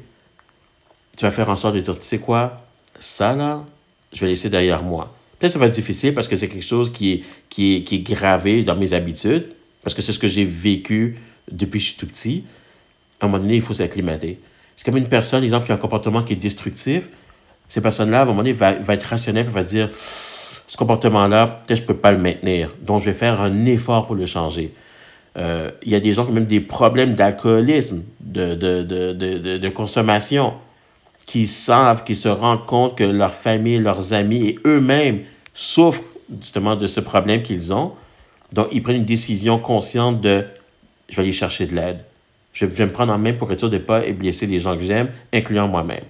tu vas faire en sorte de dire, tu sais quoi, ça là, je vais laisser derrière moi. Peut-être que ça va être difficile parce que c'est quelque chose qui est, qui, est, qui est gravé dans mes habitudes, parce que c'est ce que j'ai vécu depuis que je suis tout petit. À un moment donné, il faut s'acclimater. C'est comme une personne, exemple, qui a un comportement qui est destructif. Ces personnes-là, à un moment donné, va, va être rationnelle, va se dire, ce comportement-là, peut-être je peux pas le maintenir. Donc, je vais faire un effort pour le changer. Euh, il y a des gens qui ont même des problèmes d'alcoolisme, de, de, de, de consommation qui savent, qui se rendent compte que leur famille, leurs amis et eux-mêmes souffrent justement de ce problème qu'ils ont. Donc, ils prennent une décision consciente de je vais aller chercher de l'aide. Je vais me prendre en main pour être sûr de ne pas blesser les gens que j'aime, incluant moi-même.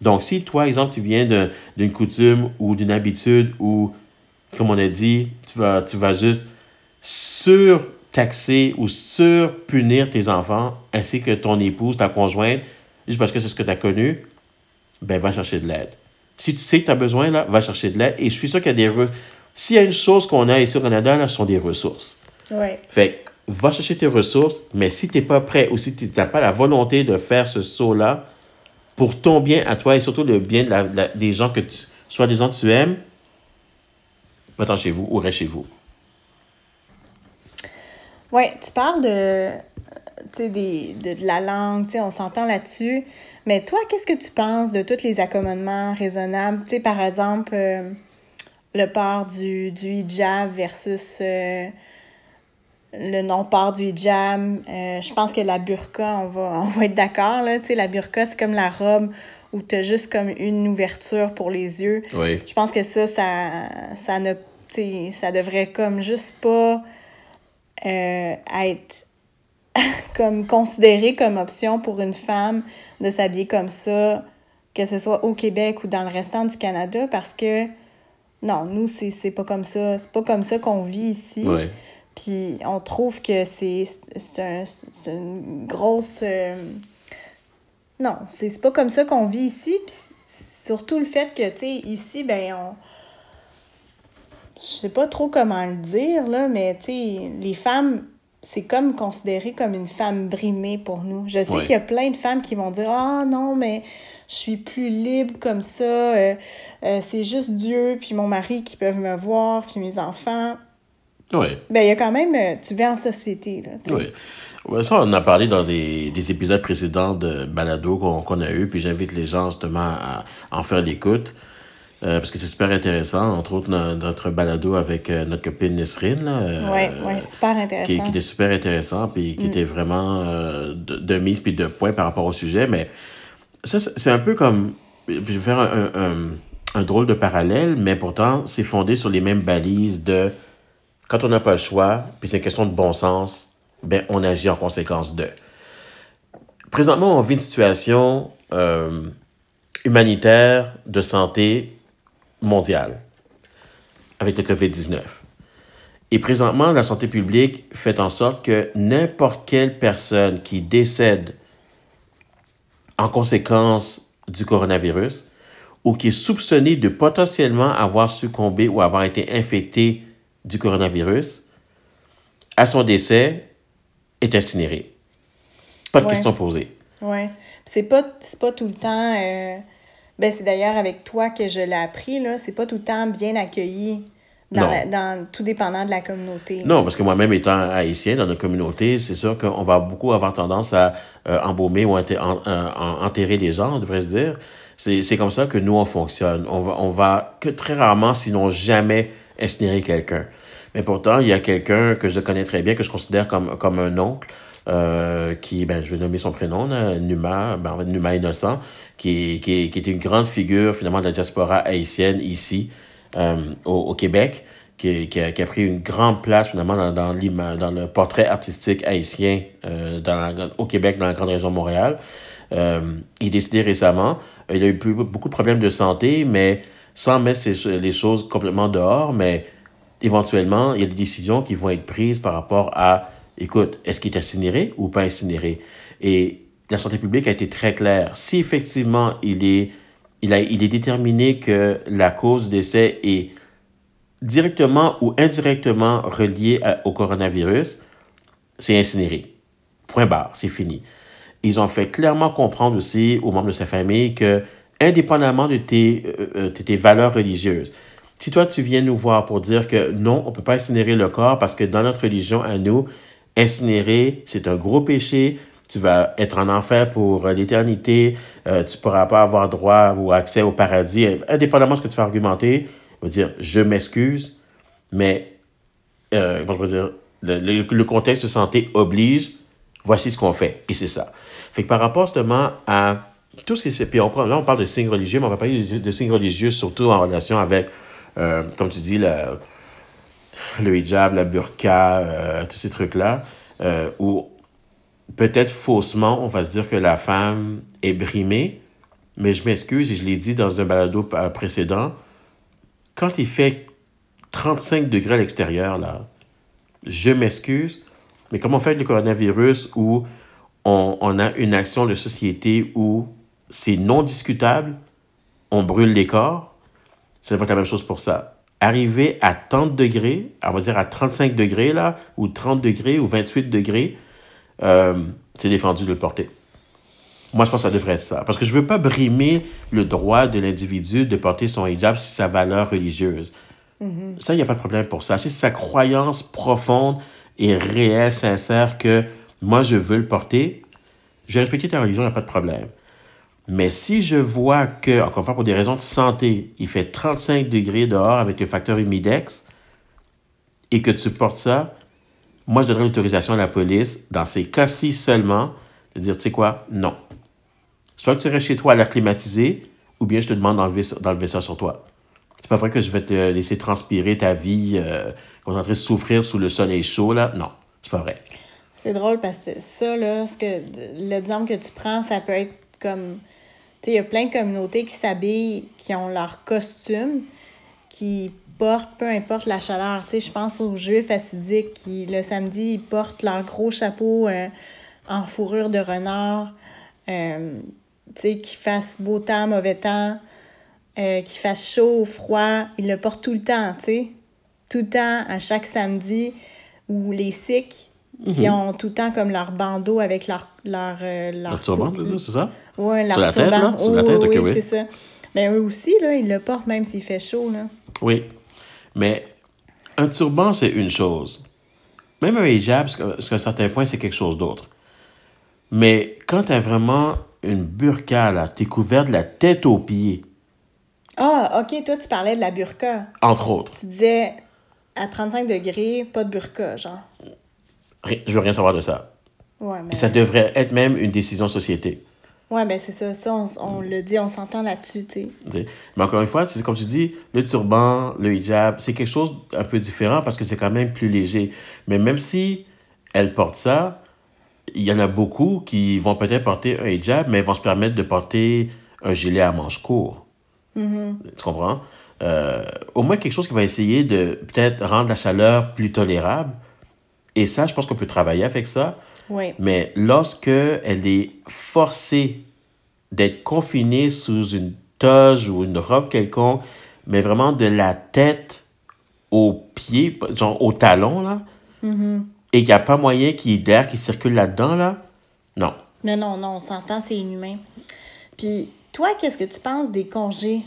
Donc, si toi, exemple, tu viens d'une coutume ou d'une habitude ou, comme on a dit, tu vas, tu vas juste surtaxer ou surpunir tes enfants ainsi que ton épouse, ta conjointe, juste parce que c'est ce que tu as connu, ben va chercher de l'aide. Si tu sais que tu as besoin, là, va chercher de l'aide. Et je suis sûr qu'il y a des... S'il y a une chose qu'on a ici au Canada, là, ce sont des ressources. Ouais. Fait va chercher tes ressources, mais si tu n'es pas prêt ou si tu n'as pas la volonté de faire ce saut-là, pour ton bien à toi et surtout le bien de la, des gens que tu, soit des gens que tu aimes, va-t'en chez vous ou reste chez vous. Oui, tu parles de, des, de, la langue, on s'entend là-dessus. Mais toi, qu'est-ce que tu penses de tous les accommodements raisonnables? Par exemple, euh, le port du, du hijab versus euh, le non-port du hijab. Euh, je pense que la burqa, on va, on va être d'accord, là. Tu sais, la burqa, c'est comme la robe où tu as juste comme une ouverture pour les yeux. Oui. Je pense que ça, ça, ça ne... ça devrait comme juste pas être comme considéré comme option pour une femme de s'habiller comme ça, que ce soit au Québec ou dans le restant du Canada, parce que non, nous, c'est pas comme ça. C'est pas comme ça qu'on vit ici. Puis on trouve que c'est un, une grosse. Euh... Non, c'est pas comme ça qu'on vit ici. Puis surtout le fait que, tu sais, ici, ben, on. Je sais pas trop comment le dire, là, mais, tu sais, les femmes c'est comme considéré comme une femme brimée pour nous. Je sais Ouais. qu'il y a plein de femmes qui vont dire Ah non, mais je suis plus libre comme ça, euh, euh, c'est juste Dieu, puis mon mari qui peuvent me voir, puis mes enfants. Oui. Ben, il y a quand même, euh, tu vis en société, là. Oui. Ouais, ça, on en a parlé dans des, des épisodes précédents de Balado qu'on qu'on a eu, puis j'invite les gens justement à en faire l'écoute. euh, parce que c'est super intéressant, entre autres no- notre balado avec euh, notre copine Nesrine, là, euh, Ouais, ouais, super intéressant. qui, qui était super intéressant, puis qui Mm. était vraiment euh, de, de mise puis de point par rapport au sujet. Mais ça, c'est c'est un peu comme. Je vais faire un, un, un- un drôle de parallèle, mais pourtant, c'est fondé sur les mêmes balises de quand on n'a pas le choix, puis c'est une question de bon sens, ben on agit en conséquence de. Présentement, on vit une situation euh, humanitaire de santé mondiale avec le COVID-19. Et présentement, la santé publique fait en sorte que n'importe quelle personne qui décède en conséquence du coronavirus ou qui est soupçonnée de potentiellement avoir succombé ou avoir été infecté du coronavirus, à son décès, est incinérée. Pas de Ouais. question posée. Oui. C'est pas, pas tout le temps. euh, Ben, c'est d'ailleurs avec toi que je l'ai appris, là. C'est pas tout le temps bien accueilli, dans la- dans, tout dépendant de la communauté. Non, parce que moi-même étant haïtien dans notre communauté, c'est sûr qu'on va beaucoup avoir tendance à euh, embaumer ou enterrer, en- en- enterrer les gens, on devrait se dire. C'est c'est comme ça que nous, on fonctionne. On va, on va que très rarement, sinon jamais, incinérer quelqu'un. Mais pourtant, il y a quelqu'un que je connais très bien, que je considère comme, comme un oncle, euh, qui, ben, je vais nommer son prénom, Numa, ben, Numa Innocent, qui, qui, est une grande figure, finalement, de la diaspora haïtienne ici, euh, au, au Québec, qui, qui, a, pris une grande place, finalement, dans, dans, dans le portrait artistique haïtien euh, dans au Québec, dans la grande région de Montréal. Il est décédé récemment. Il a eu beaucoup de problèmes de santé, mais sans mettre les choses complètement dehors, mais éventuellement, il y a des décisions qui vont être prises par rapport à, écoute, est-ce qu'il est incinéré ou pas incinéré? Et la santé publique a été très claire. Si effectivement il est, il a, il est déterminé que la cause du décès est directement ou indirectement reliée au coronavirus, c'est incinéré. Point barre, c'est fini. Ils ont fait clairement comprendre aussi aux membres de sa famille que, indépendamment de tes, euh, euh, tes valeurs religieuses, si toi tu viens nous voir pour dire que non, on ne peut pas incinérer le corps parce que dans notre religion à nous, incinérer, c'est un gros péché, tu vas être en enfer pour euh, l'éternité, tu ne pourras pas avoir droit ou accès au paradis, indépendamment de ce que tu vas argumenter, je veux dire, je m'excuse, mais euh, je dire, le contexte de santé oblige, voici ce qu'on fait. Et c'est ça. Fait que par rapport justement à tout ce qui s'est. Puis là, on parle de signes religieux, mais on va parler de, de signes religieux surtout en relation avec, euh, comme tu dis, le, le hijab, la burqa, euh, tous ces trucs-là, euh, où peut-être faussement, on va se dire que la femme est brimée, mais je m'excuse et je l'ai dit dans un balado précédent, quand il fait 35 degrés à l'extérieur, là, je m'excuse, mais comme on fait le coronavirus où on, on a une action de société où c'est non discutable, on brûle les corps, être la même chose pour ça. Arriver à 30 degrés, on va dire à 35 degrés, là, ou 30 degrés, ou 28 degrés, euh, c'est défendu de le porter. Moi, je pense que ça devrait être ça. Parce que je ne veux pas brimer le droit de l'individu de porter son hijab si c'est sa valeur religieuse. Ça, il n'y a pas de problème pour ça. Si c'est sa croyance profonde et réelle, sincère que moi, je veux le porter, je vais respecter ta religion, il n'y a pas de problème. Mais si je vois que, encore une fois, pour des raisons de santé, il fait 35 degrés dehors avec le facteur humidex et que tu portes ça, moi, je donnerai l'autorisation à la police, dans ces cas-ci seulement, de dire, tu sais quoi, non. Soit que tu restes chez toi à l'air climatisé, ou bien je te demande d'enlever d'enlever ça sur toi. C'est pas vrai que je vais te laisser transpirer ta vie, euh, qu'on est souffrir sous le soleil chaud, là. Non, c'est pas vrai. C'est drôle parce que ça, là, ce que, l'exemple que tu prends, ça peut être comme. Il y a plein de communautés qui s'habillent, qui ont leur costume, qui portent, peu importe la chaleur. Je pense aux Juifs assidiques qui, le samedi, ils portent leur gros chapeau euh, en fourrure de renard. Euh, tu beau temps, mauvais temps, euh, qu'il fasse chaud ou froid, ils le portent tout le temps. Tout le temps, à chaque samedi, ou les Sikhs, qui ont tout le temps comme leur bandeau avec leur... leur, euh, leur Le turban, cou- tu veux dire, c'est ça? Ouais, leur Sur la tête, turban. là? Sur la Oui, tête, oui, ok, oui, oui. c'est ça. Mais eux aussi, là, ils le portent même s'il fait chaud, là. Oui. Mais un turban, c'est une chose. Même un hijab, jusqu'à jusqu'à un certain point, c'est quelque chose d'autre. Mais quand tu as vraiment une burqa, là, tu es couvert de la tête aux pieds, Ah, OK, toi, tu parlais de la burqa. entre autres. Tu disais à 35 degrés, pas de burqa, genre. Je veux rien savoir de ça. Ouais, mais... Et ça devrait être même une décision société. Ouais, ben c'est ça. Ça, on, on le dit, on s'entend là-dessus, tu sais. Mais encore une fois, c'est comme tu dis, le turban, le hijab, c'est quelque chose un peu différent parce que c'est quand même plus léger. Mais même si elle porte ça, il y en a beaucoup qui vont peut-être porter un hijab, mais vont se permettre de porter un gilet à manches courts. Tu comprends? Euh, au moins quelque chose qui va essayer de peut-être rendre la chaleur plus tolérable. Et ça, je pense qu'on peut travailler avec ça. Oui. Mais lorsque elle est forcée d'être confinée sous une toge ou une robe quelconque, mais vraiment de la tête au pied, genre au talon, là, Mhm. et qu'il n'y a pas moyen qu'il y ait d'air qui circule là-dedans, là, non. Mais non, non, on s'entend, c'est inhumain. Puis, toi, qu'est-ce que tu penses des congés?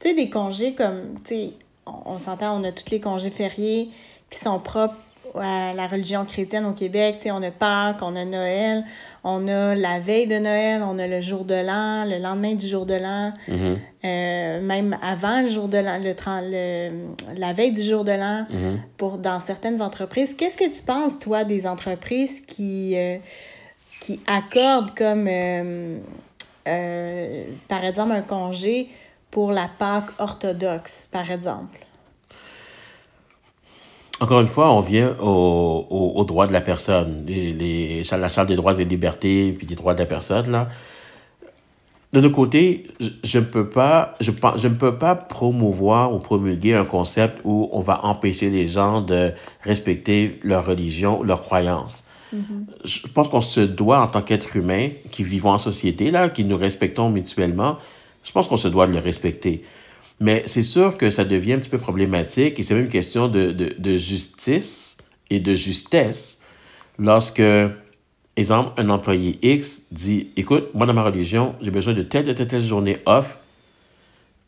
Tu sais, des congés comme, tu sais, on, on s'entend, on a tous les congés fériés qui sont propres à la religion chrétienne au Québec. Tu sais, on a Pâques, on a Noël, on a la veille de Noël, on a le jour de l'an, le lendemain du jour de l'an, Mhm. euh, même avant le jour de l'an, le, 30 le- la veille du jour de l'an, Mhm. pour dans certaines entreprises. Qu'est-ce que tu penses, toi, des entreprises qui, euh, qui accordent comme, euh, par exemple, un congé pour la Pâque orthodoxe, par exemple? Encore une fois, on vient au, au, aux droits de la personne, les, les, la Charte des droits et libertés, puis des droits de la personne, là. De notre côté, je, ne peux pas, je, pense- je ne peux pas promouvoir ou promulguer un concept où on va empêcher les gens de respecter leur religion, leurs croyances. Je pense qu'on se doit, en tant qu'être humain, qui vivons en société, là, qui nous respectons mutuellement, je pense qu'on se doit de le respecter. Mais c'est sûr que ça devient un petit peu problématique et c'est même une question de, de, de justice et de justesse lorsque, exemple, un employé X dit Écoute, moi dans ma religion, j'ai besoin de telle, telle, telle journée off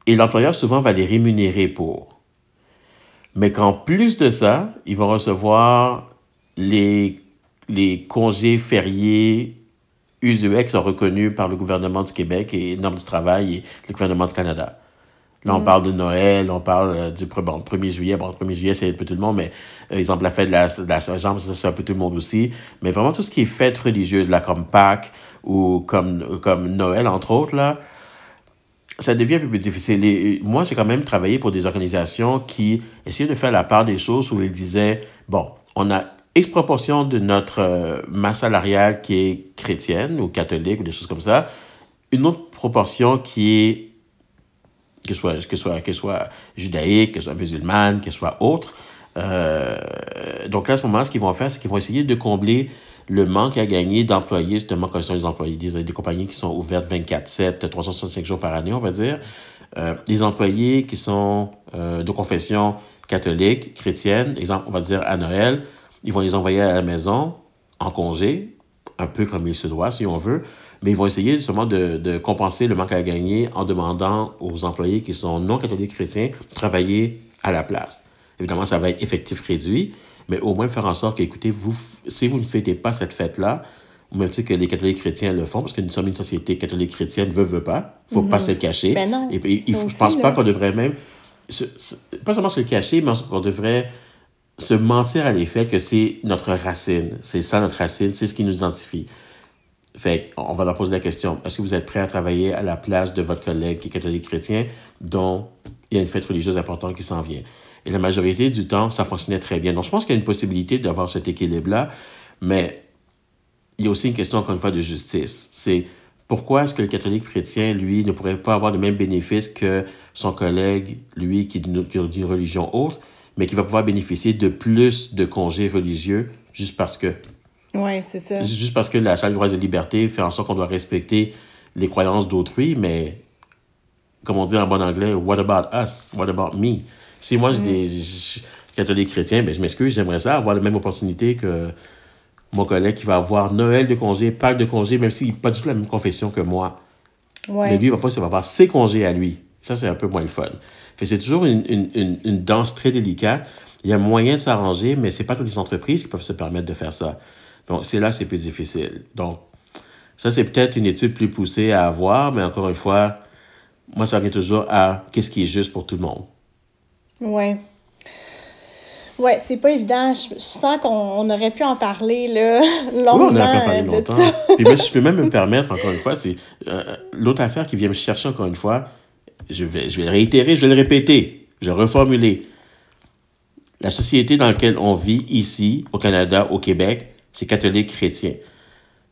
et l'employeur souvent va les rémunérer pour. Mais qu'en plus de ça, ils vont recevoir les, les congés fériés usuels qui sont reconnus par le gouvernement du Québec et normes du travail et le gouvernement du Canada. Là, on parle de Noël, on parle euh, du bon, 1er juillet. Bon, le 1er juillet, c'est un peu tout le monde, mais euh, exemple, la fête de la, de la Saint-Jean, ça, c'est un peu tout le monde aussi. Mais vraiment, tout ce qui est fête religieuse, là, comme Pâques ou comme, comme Noël, entre autres, là, ça devient un peu plus difficile. Et moi, j'ai quand même travaillé pour des organisations qui essayaient de faire la part des choses où ils disaient, bon, on a X proportion de notre euh, masse salariale qui est chrétienne ou catholique ou des choses comme ça, une autre proportion qui est que ce soit, que ce soit, que ce soit judaïque, que ce soit musulmane, que ce soit autre. Euh, donc là, à ce moment, ce qu'ils vont faire, c'est qu'ils vont essayer de combler le manque à gagner d'employés, justement, quand ils sont les employés, des, des compagnies qui sont ouvertes 24-7, 365 jours par année, on va dire. Euh, des employés qui sont euh, de confession catholique, chrétienne, exemple, on va dire à Noël, ils vont les envoyer à la maison en congé, un peu comme il se doit, si on veut, mais ils vont essayer justement de, de compenser le manque à gagner en demandant aux employés qui sont non catholiques chrétiens de travailler à la place. Évidemment, ça va être effectif réduit, mais au moins faire en sorte que, écoutez, vous, si vous ne fêtez pas cette fête-là, au même titre que les catholiques chrétiens le font, parce que nous sommes une société catholique chrétienne, veut, veut pas, faut pas se le cacher. Ben non, Et, puis, il je pense pas qu'on devrait même, se- se- pas seulement se le cacher, mais qu'on devrait se mentir à l'effet que c'est notre racine. C'est ça notre racine, c'est ce qui nous identifie. Fait on va leur poser la question est-ce que vous êtes prêt à travailler à la place de votre collègue qui est catholique chrétien, dont il y a une fête religieuse importante qui s'en vient? Et la majorité du temps, ça fonctionnait très bien. Donc, je pense qu'il y a une possibilité d'avoir cet équilibre-là, mais il y a aussi une question, encore une fois, de justice. C'est pourquoi est-ce que le catholique chrétien, lui, ne pourrait pas avoir le même bénéfice que son collègue, lui, qui est d'une religion autre, mais qui va pouvoir bénéficier de plus de congés religieux juste parce que Oui, c'est ça. Juste parce que la Charte des droits et libertés fait en sorte qu'on doit respecter les croyances d'autrui, mais comme on dit en bon anglais, what about us? What about me? Si moi, j'ai des je suis catholique chrétien, ben, je m'excuse, j'aimerais ça avoir la même opportunité que mon collègue qui va avoir Noël de congé, Pâques de congé, même s'il n'a pas du tout la même confession que moi. Ouais. Mais lui, il va pas il va avoir ses congés à lui. Ça, c'est un peu moins le fun. C'est toujours une, une, une, une danse très délicate. Il y a moyen de s'arranger, mais c'est pas toutes les entreprises qui peuvent se permettre de faire ça. Donc, c'est là que c'est plus difficile. Donc, ça, c'est peut-être une étude plus poussée à avoir, mais encore une fois, moi, ça revient toujours à qu'est-ce qui est juste pour tout le monde. Ouais. Ouais, c'est pas évident. Je, je sens qu'on on aurait pu en parler là, Oui, longuement on a pas parlé euh, de longtemps. Puis moi, je peux même me permettre, encore une fois, c'est euh, l'autre affaire qui vient me chercher, encore une fois, je vais, je vais le réitérer, je vais le répéter, je vais le reformuler. La société dans laquelle on vit ici, au Canada, au Québec, c'est catholique chrétien.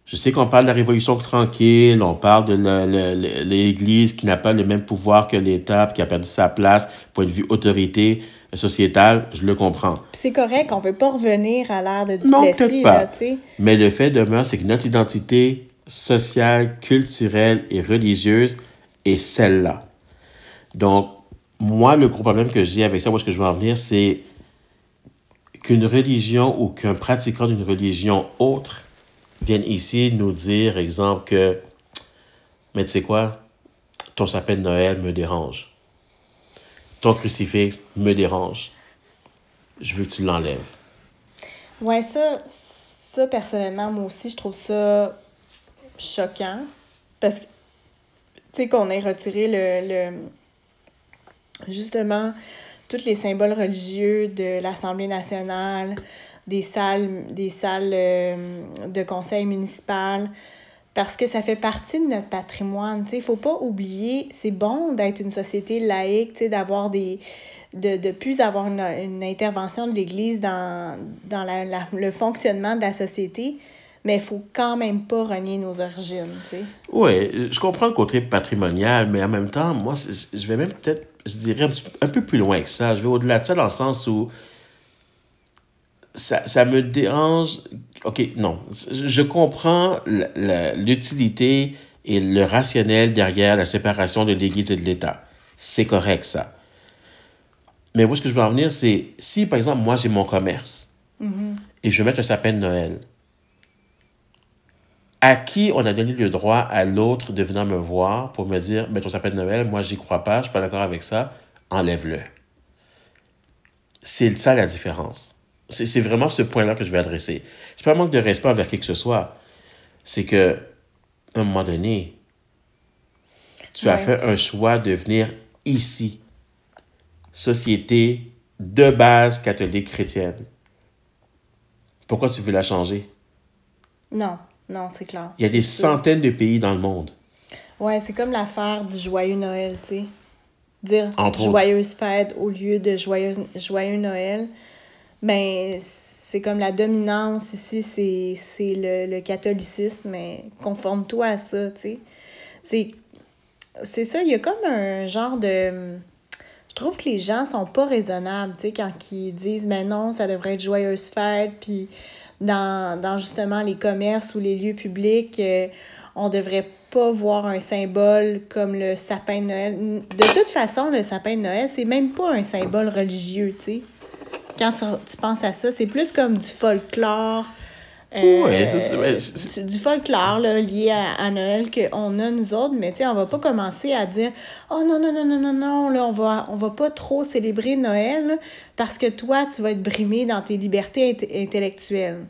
Je sais qu'on parle de la Révolution tranquille, on parle de l'Église qui n'a pas le même pouvoir que l'État, qui a perdu sa place, point de vue autorité sociétale, je le comprends. C'est correct, on veut pas revenir à l'ère de Non, Duplessis, pas. là, sais. Mais le fait demeure, c'est que notre identité sociale, culturelle et religieuse est celle-là. Donc, moi, le gros problème que j'ai avec ça, où est-ce que je veux en venir, c'est qu'une religion ou qu'un pratiquant d'une religion autre vienne ici nous dire, exemple, que, mais tu sais quoi, ton sapin de Noël me dérange. Ton crucifix me dérange. Je veux que tu l'enlèves. Ouais, ça, ça, personnellement, moi aussi, je trouve ça choquant. Parce que, tu sais, qu'on ait retiré le, le. Justement, tous les symboles religieux de l'Assemblée nationale, des salles, des salles euh, de conseil municipal, parce que ça fait partie de notre patrimoine. Il ne faut pas oublier, c'est bon d'être une société laïque, d'avoir des. de plus avoir une, intervention de l'Église dans, dans la, le fonctionnement de la société, mais il faut quand même pas renier nos origines. Oui, je comprends le côté patrimonial, mais en même temps, moi, je vais même peut-être, je dirais, un, peu plus loin que ça. Je vais au-delà de ça dans le sens où ça, ça me dérange. OK, non. Je comprends l'utilité et le rationnel derrière la séparation de l'Église et de l'État. C'est correct, ça. Mais où ce que je veux en venir, c'est si, par exemple, moi, j'ai mon commerce mm-hmm. et je veux mettre un sapin de Noël, à qui on a donné le droit à l'autre de venir me voir pour me dire, mais ton sapin de Noël, moi, j'y crois pas, je suis pas d'accord avec ça, enlève-le. C'est ça la différence. C'est vraiment ce point-là que je vais adresser. C'est pas un manque de respect envers qui que ce soit. C'est que, à un moment donné, tu as fait un choix de venir ici. Société de base catholique chrétienne. Pourquoi tu veux la changer? Non, non, c'est clair. Il y a des centaines de pays dans le monde. Ouais, c'est comme l'affaire du joyeux Noël, tu sais. Dire joyeuse fête au lieu de joyeuse, joyeux Noël ben, c'est comme la dominance ici, c'est le, le, catholicisme, mais conforme-toi à ça, tu sais. C'est ça, il y a comme un genre de... Je trouve que les gens sont pas raisonnables, tu sais, quand ils disent, mais ben non, ça devrait être joyeuse fête, puis dans, justement les commerces ou les lieux publics, euh, on devrait pas voir un symbole comme le sapin de Noël. De toute façon, le sapin de Noël, c'est même pas un symbole religieux, tu sais quand tu, penses à ça, c'est plus comme du folklore. Euh, oui, c'est du folklore là, lié à, Noël qu'on a nous autres, mais on va pas commencer à dire Oh non, non, non, non, non, non, là, on va, on va pas trop célébrer Noël parce que toi, tu vas être brimé dans tes libertés intellectuelles.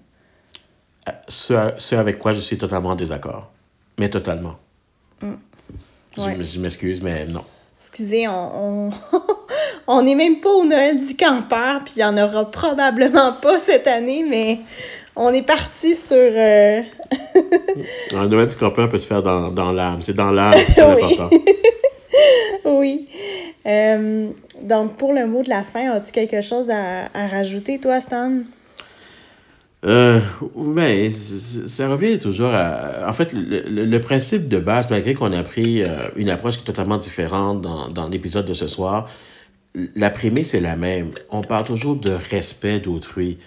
Euh, ce, avec quoi je suis totalement en désaccord. Mais totalement. Mm. Je, m'excuse, mais non. Excusez, on, on n'est même pas au Noël du campeur, puis il n'y en aura probablement pas cette année, mais on est parti sur. Euh... le Noël du campeur peut se faire dans, dans l'âme. C'est dans l'âme, c'est important. oui. Euh, donc, pour le mot de la fin, as-tu quelque chose à, à rajouter, toi, Stan? Euh, mais ça revient toujours à. En fait, le, le, principe de base, malgré qu'on a pris euh, une approche qui est totalement différente dans, dans l'épisode de ce soir, la prémisse est la même. On parle toujours de respect d'autrui.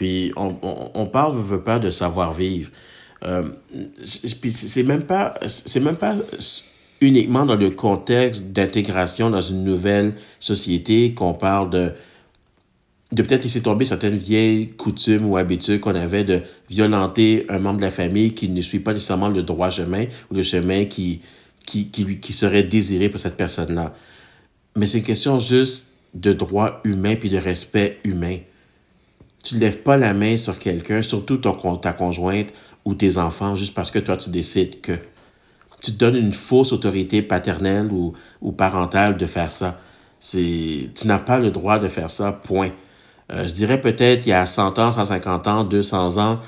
Puis on, on, on parle, veut pas, de savoir-vivre. Euh, puis c'est même pas, c'est même pas uniquement dans le contexte d'intégration dans une nouvelle société qu'on parle de, de peut-être laisser tomber certaines vieilles coutumes ou habitudes qu'on avait de violenter un membre de la famille qui ne suit pas nécessairement le droit chemin ou le chemin qui, qui, qui, lui, qui serait désiré pour cette personne-là mais c'est une question juste de droit humain puis de respect humain. Tu ne lèves pas la main sur quelqu'un, surtout ton, ta conjointe ou tes enfants, juste parce que toi, tu décides que. Tu te donnes une fausse autorité paternelle ou, ou parentale de faire ça. Tu n'as pas le droit de faire ça, point. Euh, je dirais peut-être il y a 100 ans, 150 ans, 200 ans,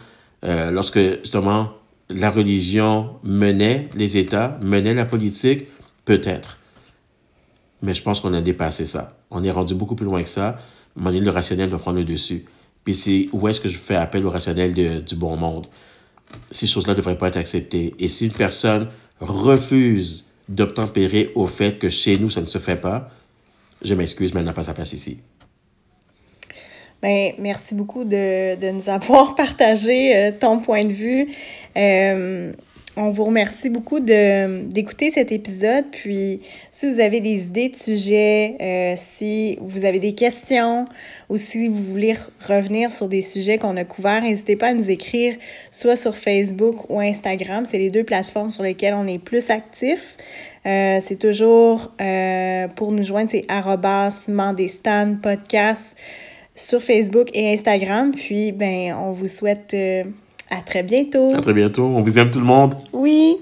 euh, lorsque justement la religion menait les États, menait la politique, peut-être. Mais je pense qu'on a dépassé ça. On est rendu beaucoup plus loin que ça. Mon le rationnel doit prendre le dessus. Puis c'est où est-ce que je fais appel au rationnel du bon monde. Ces choses-là ne devraient pas être acceptées. Et si une personne refuse d'obtempérer au fait que chez nous, ça ne se fait pas, je m'excuse, mais elle n'a pas sa place ici. Bien, merci beaucoup de, de nous avoir partagé euh, ton point de vue. Euh, on vous remercie beaucoup d'écouter cet épisode. Puis, si vous avez des idées de sujets, euh, si vous avez des questions ou si vous voulez revenir sur des sujets qu'on a couverts, n'hésitez pas à nous écrire soit sur Facebook ou Instagram. C'est les deux plateformes sur lesquelles on est plus actifs. Euh, c'est toujours euh, pour nous joindre, c'est Mandestan podcast sur Facebook et Instagram. Puis, ben, on vous souhaite à très bientôt. À très bientôt. On vous aime tout le monde. Oui.